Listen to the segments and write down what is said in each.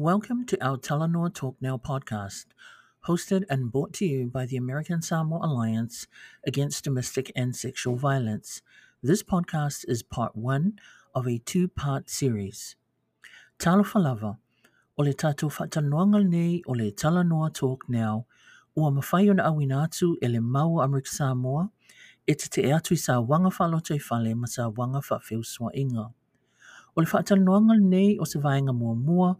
Welcome to our Talanoa Talk Now podcast, hosted and brought to you by the American Samoa Alliance Against Domestic and Sexual Violence. This podcast is part one of a two part series. Talo Falava, o le tātou whatanoanga nei o le Talanoa Talk Now, ua mawhai ona awina atu e le Samoa, e te te atu i sa wanga whalote i whale ma sa wanga whawhiu swa inga. O le whaatanoanga nei o se vaenga mua mua,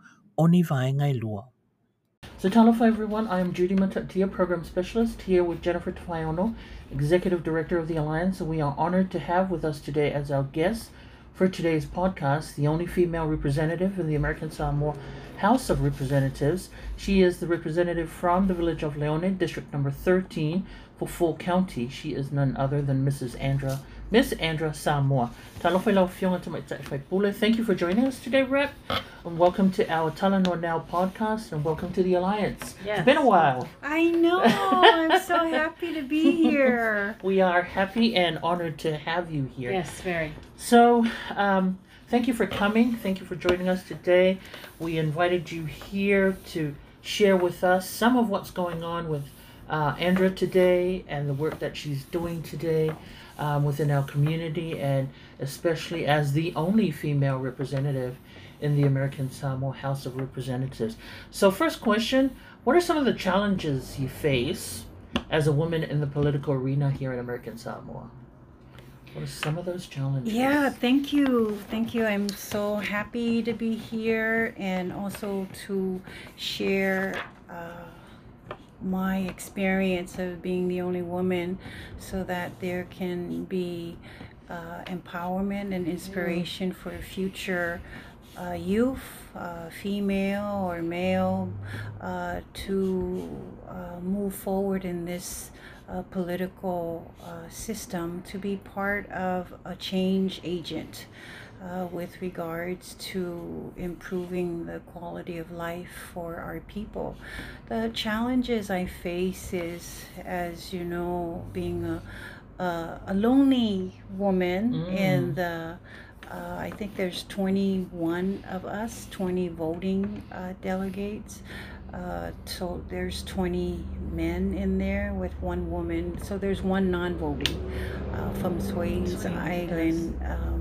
So talofa everyone, I am Judy Matatia, Program Specialist, here with Jennifer Tafiono, Executive Director of the Alliance, and we are honored to have with us today as our guest for today's podcast, the only female representative in the American Samoa House of Representatives. She is the representative from the village of Leone, District Number 13 for Fofo County. She is none other than Mrs. Andra Miss Andra Samoa. Talofa lau fionga te mai tai pule. Thank you for joining us today, Rep. And welcome to our Talanoa Now podcast and welcome to the Alliance. Yes. It's been a while. I know. I'm so happy to be here. We are happy and honored to have you here. Yes, very. So, um, thank you for coming. Thank you for joining us today. We invited you here to share with us some of what's going on with uh, Andra today and the work that she's doing today um, within our community, and especially as the only female representative in the American Samoa House of Representatives. So, first question What are some of the challenges you face as a woman in the political arena here in American Samoa? What are some of those challenges? Yeah, thank you. Thank you. I'm so happy to be here and also to share uh, my experience of being the only woman so that there can be uh, empowerment and inspiration for future uh, youth, uh, female or male, uh, to uh, move forward in this uh, political uh, system, to be part of a change agent. Uh, with regards to improving the quality of life for our people. The challenges I face is, as you know, being a, a, a lonely woman Mm. in the uh, I think there's 21 of us, 20 voting uh, delegates. Uh, so there's 20 men in there with one woman. So there's one non-voting uh, from Swains, Island. Um,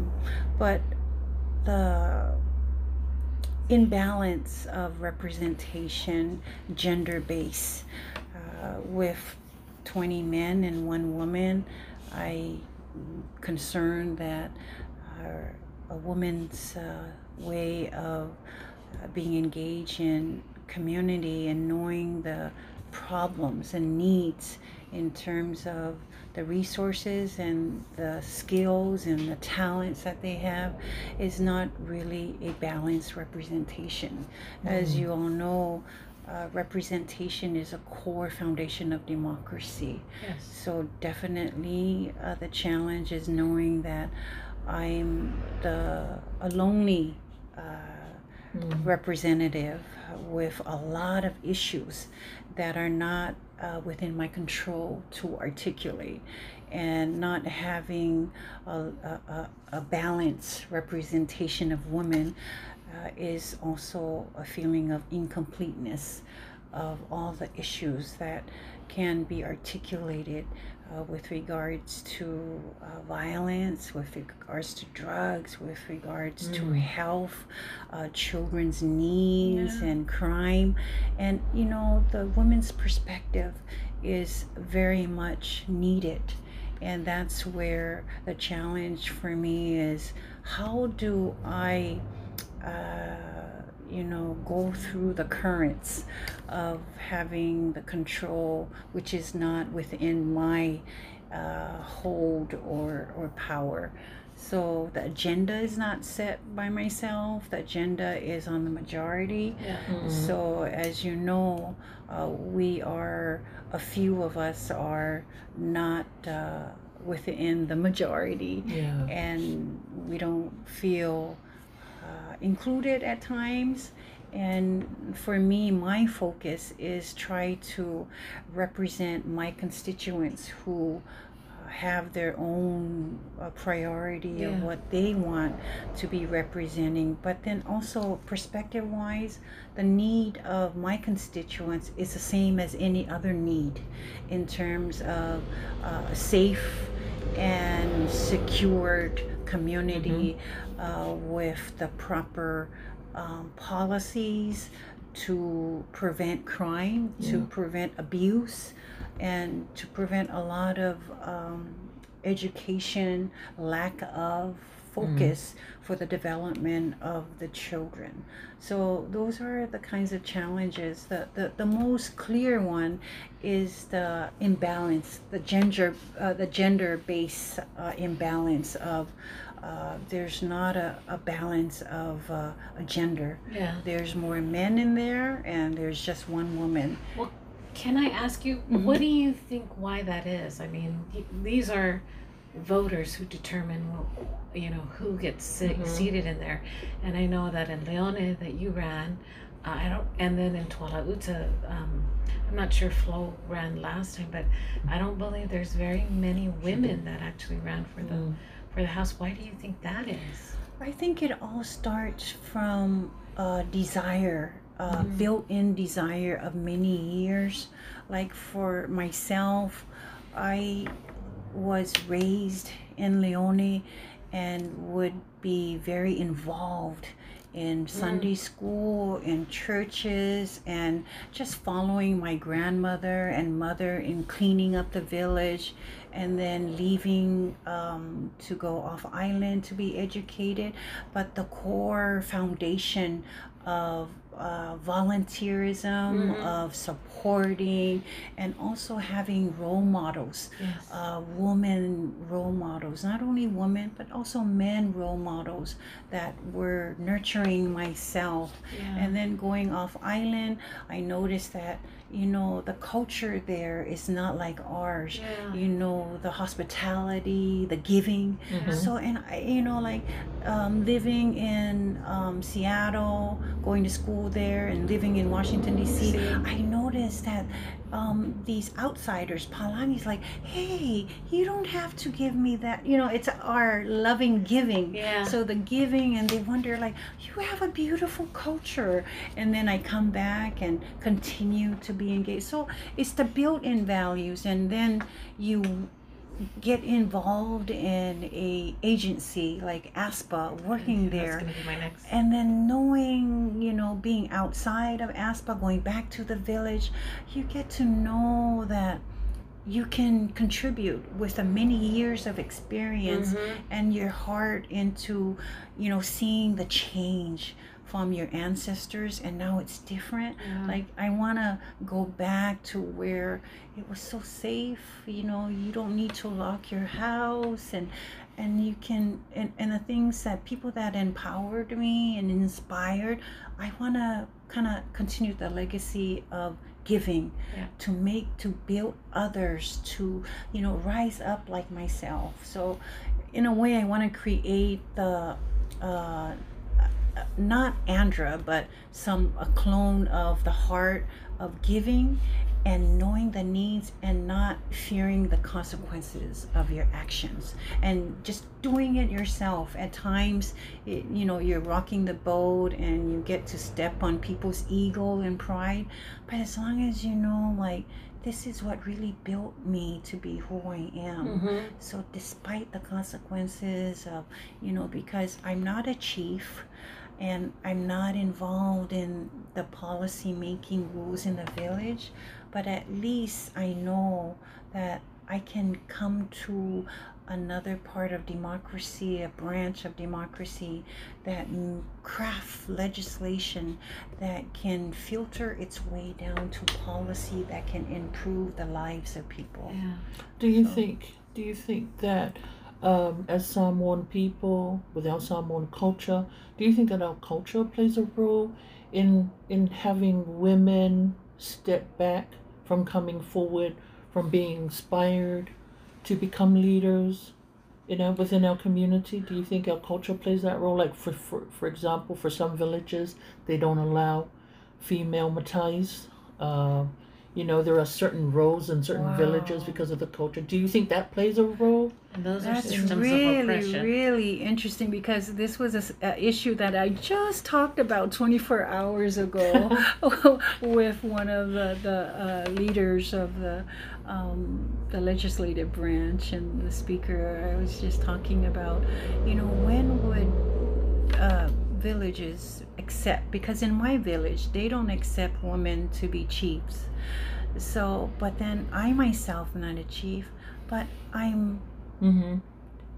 but the imbalance of representation, gender base, uh, with 20 men and one woman, I concerned that uh, a woman's uh, way of uh, being engaged in community and knowing the problems and needs in terms of the resources and the skills and the talents that they have is not really a balanced representation. As Mm. you all know, uh, representation is a core foundation of democracy. Yes. So definitely, uh, the challenge is knowing that I'm the a lonely uh, Mm. representative with a lot of issues that are not uh, within my control to articulate, and not having a, a, a, balanced representation of women uh, is also a feeling of incompleteness of all the issues that can be articulated uh, with regards to uh, violence, with regards to drugs, with regards to Mm. health, uh, children's needs, Yeah. and crime. And, you know, the women's perspective is very much needed. And that's where the challenge for me is how do I, uh, you know, go through the currents of having the control, which is not within my uh, hold or, or power. So the agenda is not set by myself, the agenda is on the majority. Mhm. So, as you know, uh, we are a few of us are not uh, within the majority, yeah. and we don't feel included at times. And for me, my focus is try to represent my constituents who uh, have their own uh, priority Yeah. of what they want to be representing. But then also, perspective wise, the need of my constituents is the same as any other need in terms of uh, safe and secured community uh, with the proper um, policies to prevent crime, to prevent abuse, and to prevent a lot of um, education, lack of focus for the development of the children. So those are the kinds of challenges. The, the, the most clear one is the imbalance, the gender, uh, the gender-based uh, imbalance of uh, there's not a, a balance of uh, a gender. Yeah. There's more men in there, and there's just one woman. Well, Can I ask you, Mhm. what do you think why that is? I mean, these are voters who determine, you know, who gets Mhm. seated in there. And I know that in Leone that you ran, uh, I don't, and then in Tuala Uta, um, I'm not sure Flo ran last time, but I don't believe there's very many women that actually ran for the Mm. For the house. Why do you think that is? I think it all starts from uh, desire, uh, Mhm. built-in desire of many years. Like for myself, I was raised in Leone and would be very involved in Sunday school, in churches, and just following my grandmother and mother in cleaning up the village and then leaving um, to go off island to be educated. But the core foundation of uh, volunteerism, Mhm. of supporting, and also having role models Yes. uh, woman role models, not only women, but also men role models that were nurturing myself. yeah. And then going off island, I noticed that, you know, the culture there is not like ours. yeah. You know, the hospitality, the giving. Mhm. So, and I, you know, like um, living in um, Seattle, going to school there, and living in Washington, D.C., I noticed that um, these outsiders, Palangi's like, hey, you don't have to give me that. You know, it's our loving giving. Yeah. So the giving, and they wonder, like, you have a beautiful culture. And then I come back and continue to be engaged. So it's the built in values, and then you get involved in a agency like ASPA working That's there gonna be my next. and then knowing you know being outside of aspa going back to the village you get to know that you can contribute with the many years of experience Mhm. and your heart into you know seeing the change from your ancestors and now it's different Yeah. like i want to go back to where it was so safe you know you don't need to lock your house and and you can and, and the things that people that empowered me and inspired i want to kind of continue the legacy of giving Yeah. to make to build others to you know rise up like myself so in a way i want to create the uh not andra but some a clone of the heart of giving and knowing the needs and not fearing the consequences of your actions. And just doing it yourself. At times it, you know you're rocking the boat and you get to step on people's ego and pride. But as long as you know like this is what really built me to be who i am Mhm. so despite the consequences of you know because i'm not a chief and i'm not involved in the policy making rules in the village but at least i know that i can come to another part of democracy a branch of democracy that craft legislation that can filter its way down to policy that can improve the lives of people Yeah. Do you So- think? Do you think that um, as Samoan people with our Samoan culture, do you think that our culture plays a role in in having women step back from coming forward, from being inspired to become leaders? You know, within our community, do you think our culture plays that role? Like, for for, for example, for some villages, they don't allow female matais. Uh, you know there are certain roles in certain villages because of the culture do you think that plays a role And those are That's systems of really, oppression. really interesting because this was a, s- a issue that I just talked about 24 hours ago with one of the, the uh, leaders of the um, the legislative branch and the speaker. I was just talking about, you know, when would uh, villages accept? Because in my village, they don't accept women to be chiefs. So, but then I myself am not a chief, but I'm mm-hmm.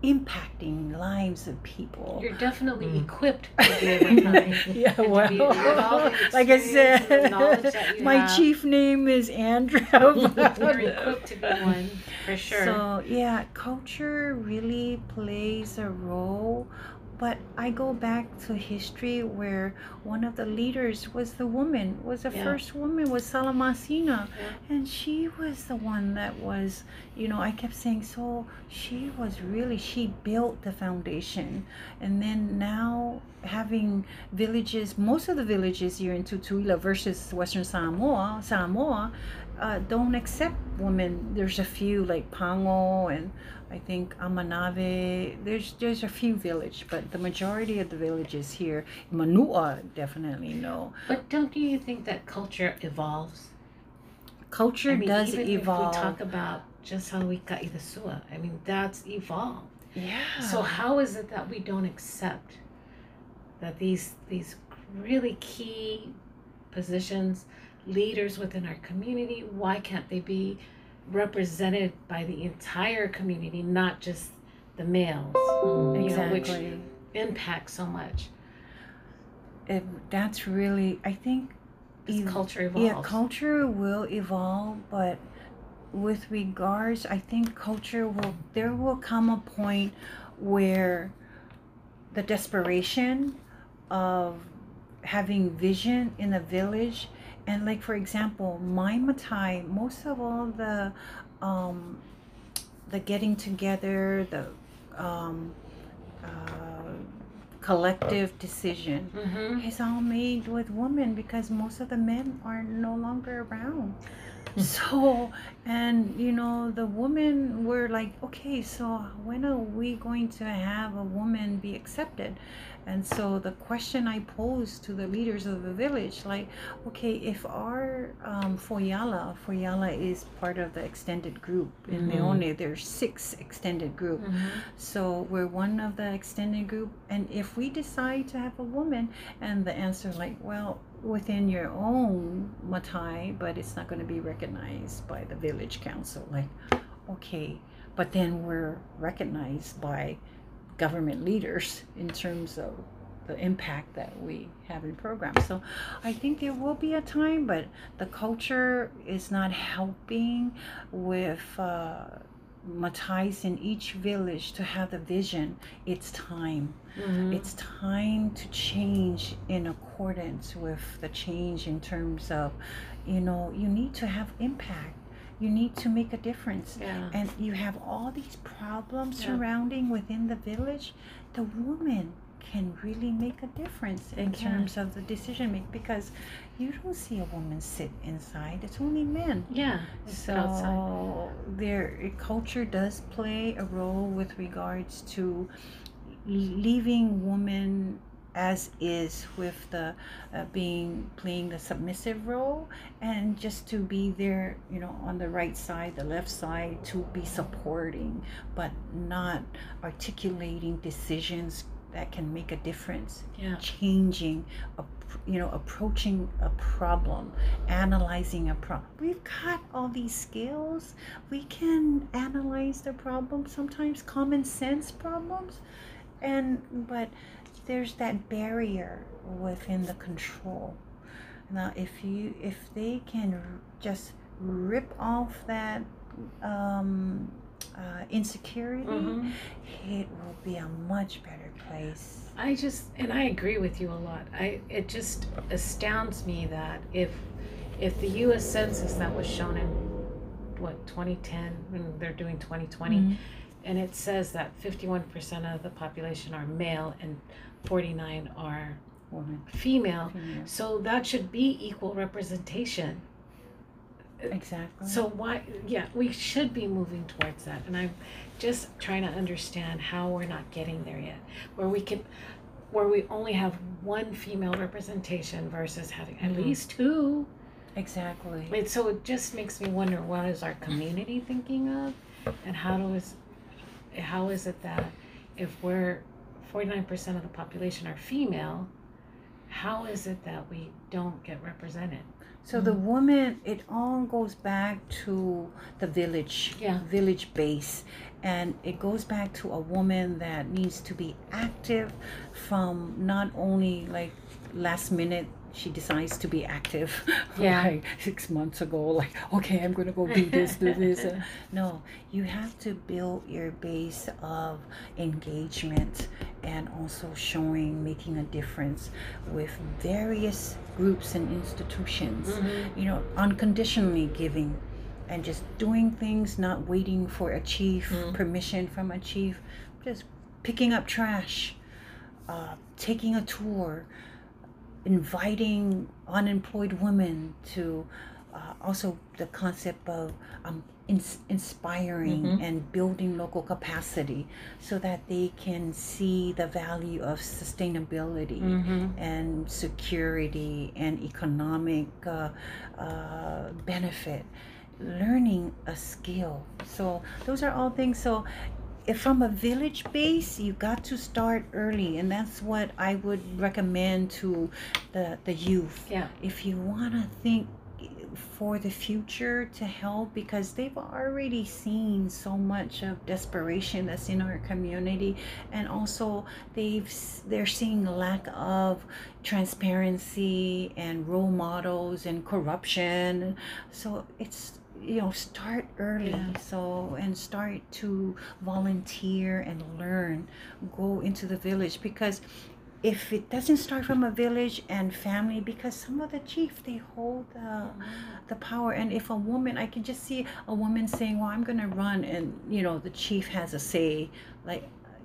impacting lives of people. You're definitely Mm. equipped to be able to yeah, well, to be- all like I experience and the knowledge said, my have. chief name is Andrew. You're equipped to be one for sure. So yeah, culture really plays a role. But I go back to history where one of the leaders was the woman, was the Yeah. first woman, was Salamasina. Yeah. And she was the one that was, you know, I kept saying, so she was really, she built the foundation. And then now having villages, most of the villages here in Tutuila versus Western Samoa, Samoa, uh, don't accept women. There's a few like Pango and I think Amanave. There's there's a few village, but the majority of the villages here, Manua definitely no. but don't you think that culture evolves? Culture I mean, does even evolve. If we talk about just how we got the sua, I mean that's evolved. yeah. So how is it that we don't accept that these these really key positions, leaders within our community, why can't they be represented by the entire community, not just the males? Mm. you know, which- exactly. Impact so much. It, that's really I think ev- culture evolves. Yeah, culture will evolve, but with regards, I think culture will, there will come a point where the desperation of having vision in a village, and like for example, my Matai, most of all the, um, the getting together, the, um, uh, collective decision Mm-hmm. is all made with women because most of the men are no longer around. so, and you know, the women were like, okay, so when are we going to have a woman be accepted? And so the question I posed to the leaders of the village, like, okay, if our um, Foyala, Foyala is part of the extended group in Mhm. Leone, there's six extended group. Mm-hmm. So we're one of the extended group, and if we decide to have a woman, and the answer like, well, within your own matai, but it's not going to be recognized by the village council. Like, okay, but then we're recognized by government leaders in terms of the impact that we have in programs. So I think there will be a time, but the culture is not helping with. Uh, Matais in each village to have the vision. It's time. Mm-hmm. It's time to change in accordance with the change in terms of, you know, you need to have impact. You need to make a difference. yeah. And you have all these problems Yeah. surrounding within the village. The woman can really make a difference in terms of the decision making because you don't see a woman sit inside. It's only men. Yeah. It's outside. So their eh, culture does play a role with regards to leaving women as is with the uh, being playing the submissive role and just to be there you know on the right side the left side to be supporting but not articulating decisions that can make a difference Yeah. changing a you know approaching a problem analyzing a problem we've got all these skills we can analyze the problem sometimes common sense problems and but there's that barrier within the control now if you if they can just rip off that um, uh, insecurity Mhm. it will be a much better place I just and I agree with you a lot. I it just astounds me that if if the U.S. Census that was shown in what 2010 when they're doing 2020 Mhm. And it says that 51% of the population are male and 49 are Woman, female female. so that should be equal representation exactly. So why? Yeah, we should be moving towards that, and I'm just trying to understand how we're not getting there yet, where we can, where we only have one female representation versus having at Mhm. least two. exactly. And so it just makes me wonder what is our community thinking of, and how do is, how is it that if we're forty nine percent of the population are female, how is it that we don't get represented? So the mm. woman, it all goes back to the village, Yeah. village base, and it goes back to a woman that needs to be active from not only like last minute she decides to be active Yeah. like six months ago like okay i'm gonna go do this do this no you have to build your base of engagement and also showing making a difference with various groups and institutions you know unconditionally giving and just doing things not waiting for a chief Mm. permission from a chief just picking up trash uh, taking a tour inviting unemployed women to uh, also the concept of um, ins- inspiring Mhm. and building local capacity so that they can see the value of sustainability Mm-hmm. and security and economic uh, uh, benefit learning a skill so those are all things so if from a village base you got to start early and that's what i would recommend to the the youth Yeah. if you want to think for the future to help because they've already seen so much of desperation that's in our community and also they've they're seeing lack of transparency and role models and corruption so it's you know start early. Yeah. so and start to volunteer and learn. Go into the village because if it doesn't start from a village and family because some of the chief they hold the the power. And if a woman i can just see a woman saying well i'm gonna run and you know the chief has a say. Like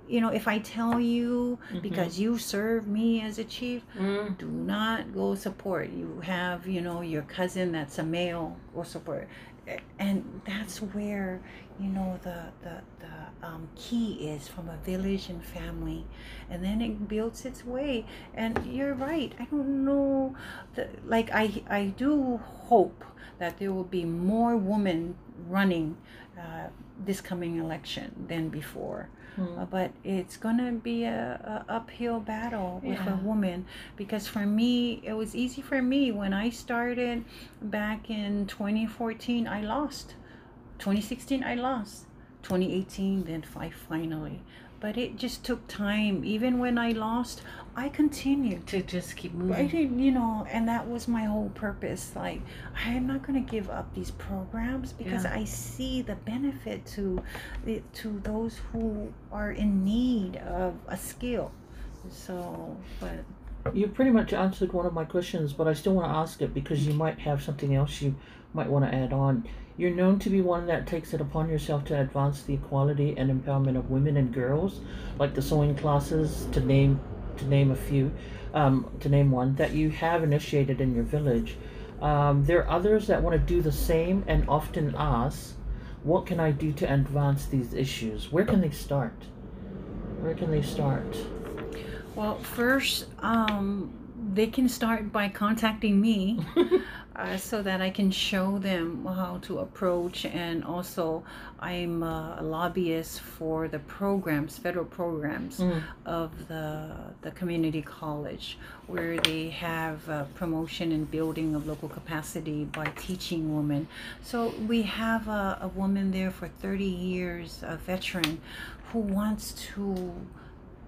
you know if i tell you Mhm. because you serve me as a chief Mm. do not go support. You have you know your cousin that's a male go support and that's where you know the the, the um, key is from a village and family. And then it builds its way. And you're right. I don't know. Like i i do hope that there will be more women running uh, this coming election than before Mm. uh, but it's gonna be a, a uphill battle with Yeah. a woman because for me it was easy for me when i started back in 2014 i lost 2016 i lost 2018 then i finally but it just took time even when i lost i continued To just keep I moving. didn't, you know, and that was my whole purpose. Like, I'm not going to give up these programs because Yeah. I see the benefit to to those who are in need of a skill. So, but You pretty much answered one of my questions, but I still want to ask it because you might have something else you might want to add on. You're known to be one that takes it upon yourself to advance the equality and empowerment of women and girls, like the sewing classes, to name to name a few, um, to name one that you have initiated in your village. Um, there are others that want to do the same and often ask, "What can I do to advance these issues? Where can they start? Where can they start?" well, first, um, they can start by contacting me. uh, so that I can show them how to approach. And also, I'm a lobbyist for the programs, federal programs Mm. of the the community college, where they have uh, promotion and building of local capacity by teaching women. So we have a, a woman there for 30 years, a veteran, who wants to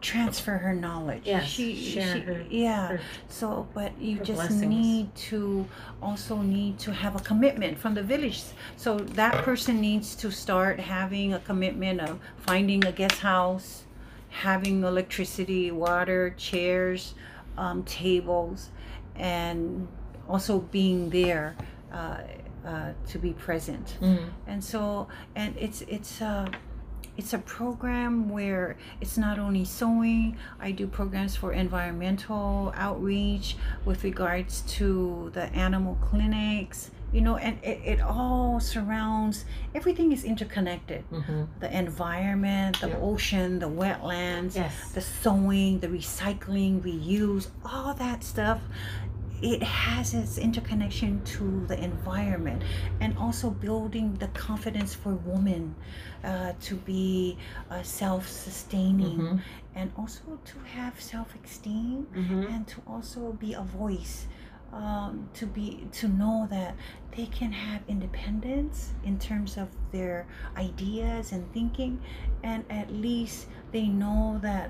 transfer her knowledge. Yes, she, share she- her- yeah. her- So, but you just blessings. need to also need to have a commitment from the village. So that person needs to start having a commitment of finding a guest house, having electricity, water, chairs, um, tables, and also being there uh, uh, to be present Mm. and so and it's it's uh it's a program where it's not only sewing i do programs for environmental outreach with regards to the animal clinics you know and it, it all surrounds everything is interconnected Mm-hmm. the environment the Yeah. ocean the wetlands Yes. the sewing the recycling reuse all that stuff it has its interconnection to the environment and also building the confidence for women uh, to be uh, self-sustaining Mhm. and also to have self-esteem Mm-hmm. and to also be a voice um, to be to know that they can have independence in terms of their ideas and thinking and at least they know that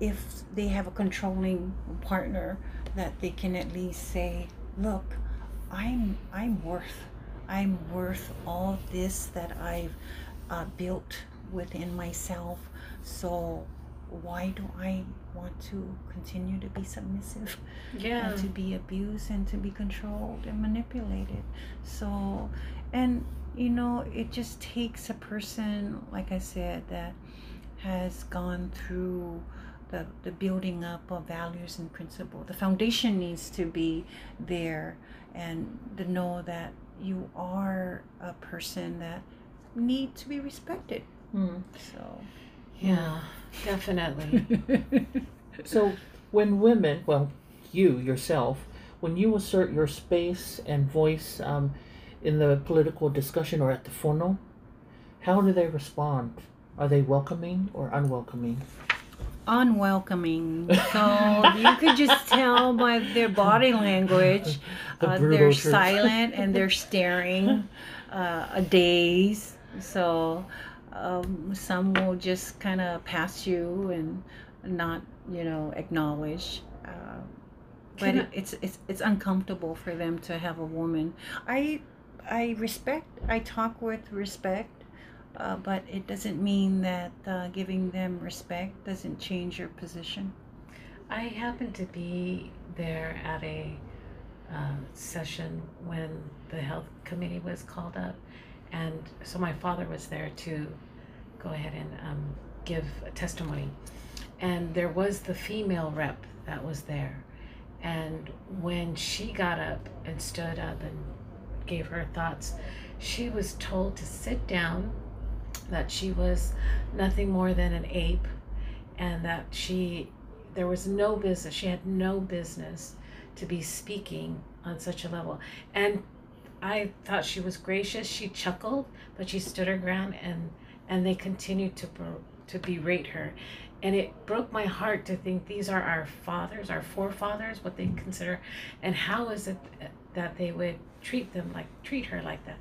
if they have a controlling partner that they can at least say look i'm i'm worth i'm worth all this that i've uh, built within myself so why do i want to continue to be submissive Yeah. and to be abused and to be controlled and manipulated. So, and you know, it just takes a person, like I said, that has gone through the, the building up of values and principle. The foundation needs to be there and to know that you are a person that need to be respected. Mm. So, Yeah. Definitely. So when women, well, you yourself, when you assert your space and voice um, in the political discussion or at the Fono, how do they respond? Are they welcoming or unwelcoming? Unwelcoming. So you could just tell by their body language. The Uh, they're truth. silent and they're staring, uh, a daze. So um, some will just kind of pass you and not, you know, acknowledge. Uh, but it, it's it's it's uncomfortable for them to have a woman. I I respect. I talk with respect. Uh, but it doesn't mean that uh, giving them respect doesn't change your position. I happened to be there at a uh, session when the health committee was called up, and so my father was there to go ahead and um, give a testimony. And there was the female rep that was there, and when she got up and stood up and gave her thoughts, she was told to sit down, that she was nothing more than an ape, and that she there was no business she had no business to be speaking on such a level. And i thought she was gracious she chuckled but she stood her ground and and they continued to to berate her. And it broke my heart to think these are our fathers our forefathers what they consider and how is it that they would treat them like treat her like that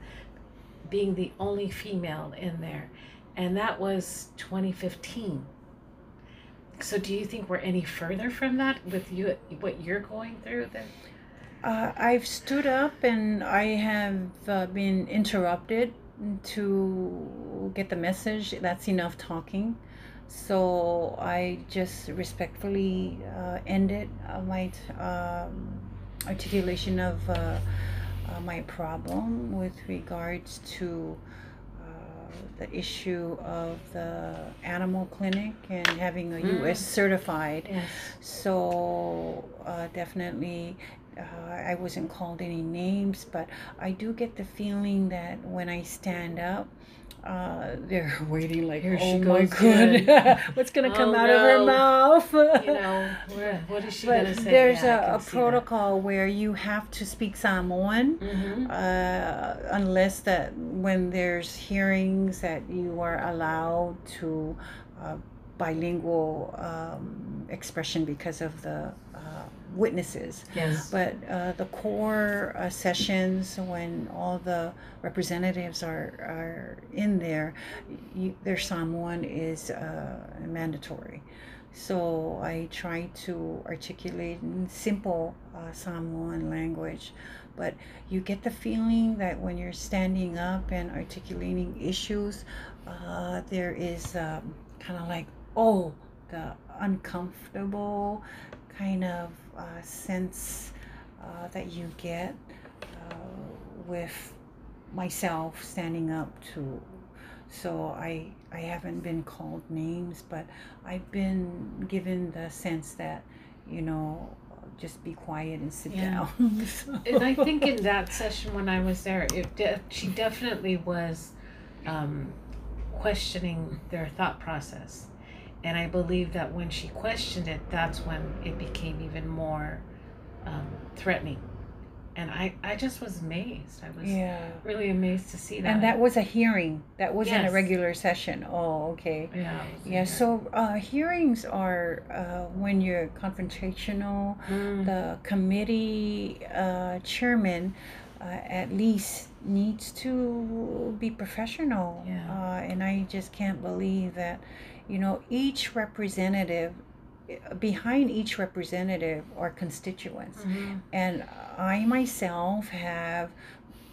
being the only female in there and that was 2015 so do you think we're any further from that with you what you're going through then Uh, I've stood up and I have uh, been interrupted to get the message. That's enough talking. So I just respectfully uh, ended uh, my um, articulation of uh, my problem with regards to uh, the issue of the animal clinic and having a Mm. U.S. certified yes so uh, definitely, uh, I wasn't called any names, but I do get the feeling that when I stand up, uh, they're waiting like, Here she oh my goes god, what's gonna come Oh, out of her mouth? you know where, what is she but gonna say there's Yeah, a, a see that. protocol where you have to speak Samoan Mhm. uh, unless that when there's hearings that you are allowed to uh, bilingual um, expression because of the uh, witnesses. yes But uh, the core uh, sessions, when all the representatives are, are in there, you, their Samoan is uh, mandatory. So I try to articulate in simple uh, Samoan language. But you get the feeling that when you're standing up and articulating issues, uh, there is um, kind of like, oh, the uncomfortable kind of uh, sense uh, that you get uh, with myself standing up to. So I I haven't been called names, but I've been given the sense that, you know, just be quiet and sit Yeah. down. So- and I think in that session when I was there, it de- she definitely was um, questioning their thought process, and I believe that when she questioned it, that's when it became even more um, threatening. And I, I just was amazed. I was yeah. really amazed to see that. And that was a hearing. That wasn't a regular session. Oh, okay. yeah, Yeah, so uh, hearings are uh, when you're confrontational, Mm, the committee uh, chairman uh, at least needs to be professional. Yeah. Uh, and I just can't believe that, you know, each representative, behind each representative are constituents. mhm. And I myself have,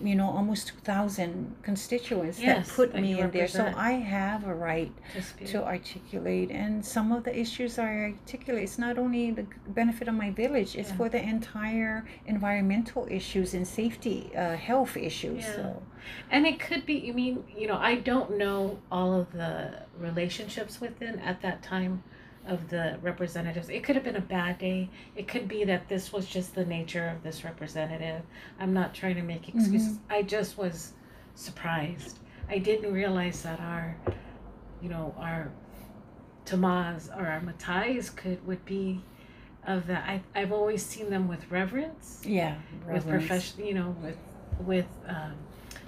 you know, almost 2,000 constituents Yes, that put that me in there. So. I have a right To to articulate and some of the issues I articulate it's not only the benefit of my village it's Yeah. for the entire environmental issues and safety uh, health issues Yeah. so And it could be, you mean, you know, I don't know all of the relationships within at that time of the representatives. It could have been a bad day. It could be that this was just the nature of this representative. I'm not trying to make excuses. I just was surprised. I didn't realize that our, you know, our Tamaz or our Matais could would be of that. I, I've always seen them with reverence yeah with reverence. profession you know with with um,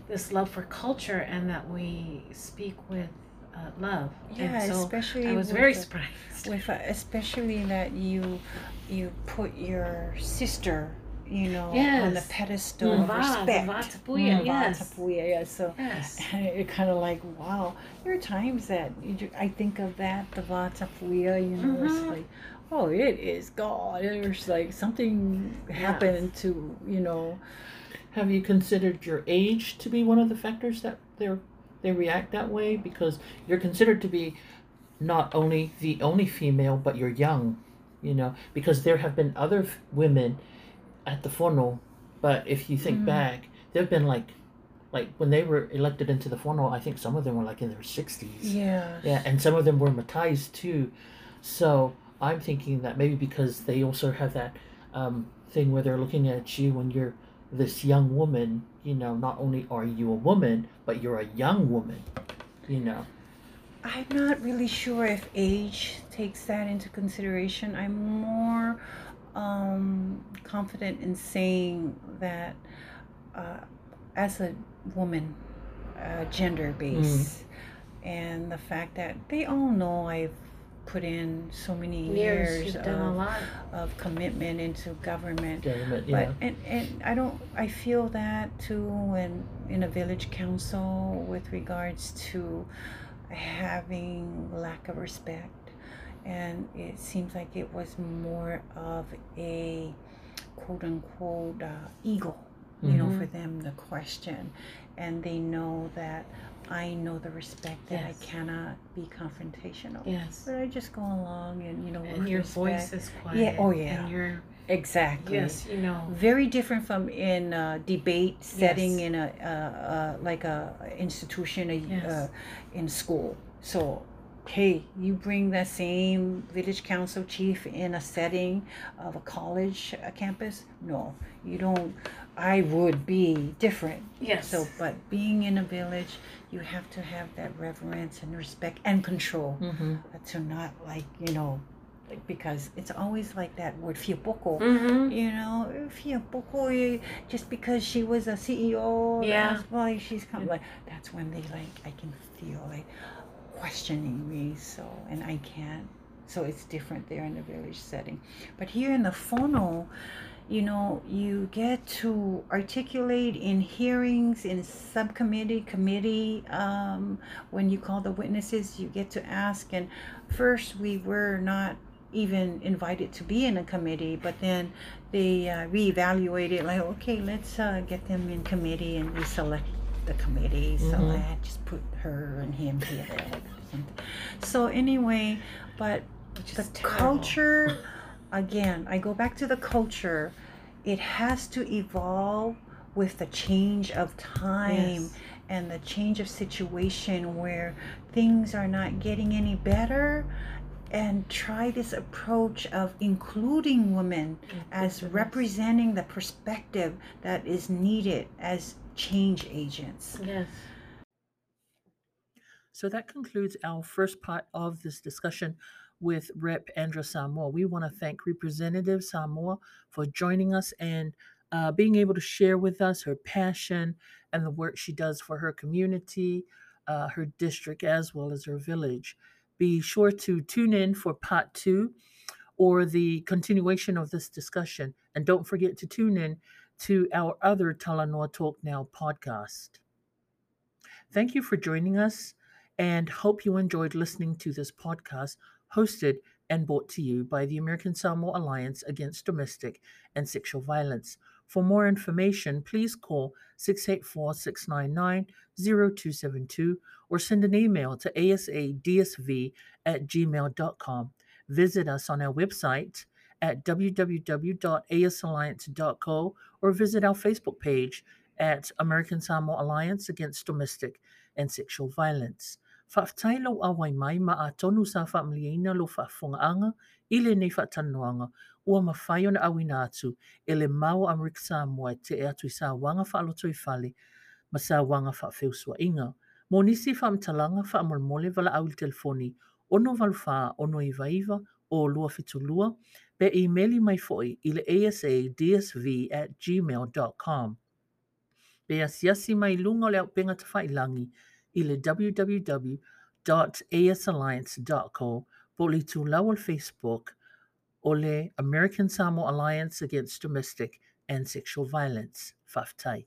this love for culture and that we speak with uh, love yeah so especially i was very the- surprised with uh, especially that you you put your sister you know on the Yes. pedestal of respect Mva Tapuya, Mva yes. Tapuya, yeah so yes you're kind of like, wow. There are times that you, I think of that, the Vata Puya, you know, it's Mhm. like, oh, it is God. There's like something happened to, you know, Have you considered your age to be one of the factors that they they react that way? Because you're considered to be not only the only female, but you're young, you know. Because there have been other f- women at the Fono, but if you think Mhm. back, there've been like, like when they were elected into the Fono, I think some of them were like in their sixties. yeah. Yeah, and some of them were Matais too. So I'm thinking that maybe because they also have that um, thing where they're looking at you when you're this young woman, you know, not only are you a woman, but you're a young woman, you know. I'm not really sure if age takes that into consideration. I'm more um, confident in saying that uh, as a woman, uh, gender base, and the fact that they all know I've put in so many years years you've done a of, lot of commitment into government. Government, But yeah. and, and I don't I feel that too when in a village council with regards to having lack of respect and it seems like it was more of a quote unquote uh, ego you know Mhm. for them the question and they know that I know the respect that Yes. I cannot be confrontational yes but I just go along and you know and your respect. voice is quiet Yeah, oh, yeah. and you're exactly yes you know very different from in a debate setting Yes. in a uh, uh, like a institution a, Yes. uh, in school so hey you bring that same village council chief in a setting of a college uh campus no you don't i would be different yes so but being in a village you have to have that reverence and respect and control Mm-hmm. to not like you know like because it's always like that word fiopoko mm-hmm. you know, Fiopoko, eh, just because she was a CEO, Yeah. that's why she's come. Like that's when they like I can feel like questioning me. So and I can't. So it's different there in the village setting, but here in the Fono, you know, you get to articulate in hearings, in subcommittee, committee. Um, when you call the witnesses, you get to ask. And first, we were not even invited to be in a committee, but then they uh, reevaluate it like, okay, let's uh, get them in committee and we select the committee. So Mhm. I just put her and him together. So anyway, but the terrible. culture, again, I go back to the culture. It has to evolve with the change of time Yes. and the change of situation where things are not getting any better and try this approach of including women as representing the perspective that is needed as change agents. Yes. So that concludes our first part of this discussion with Rep. Andra Samoa. We want to thank Representative Samoa for joining us and uh, being able to share with us her passion and the work she does for her community, uh, her district, as well as her village. Be sure to tune in for part two or the continuation of this discussion. And don't forget to tune in to our other Talanoa Talk Now podcast. Thank you for joining us and hope you enjoyed listening to this podcast hosted and brought to you by the American Samoa Alliance Against Domestic and Sexual Violence. For more information, please call 684 699 0272 or send an email to asadsv at gmail.com. Visit us on our website at www.asalliance.co or visit our Facebook page at American Samoa Alliance Against Domestic and Sexual Violence. Whaftai lo awai mai ma atonu sa whamliaina lo whaafongaanga i le nei whaatanoanga ua mawhai o na awina atu e le mau Amerika Samoa e atu i sa wanga whaaloto i whale ma sa wanga whaafeusua inga. Mo nisi whaamtalanga whaamolmole wala au i telefoni ono iwa o pe e-maili mai foi i le asadsv at gmail.com. Pe asiasi mai lunga o le au penga te whailangi i le www.asalliance.co po le tu lawal Facebook o le American Samoa Alliance Against Domestic and Sexual Violence, Whaftai.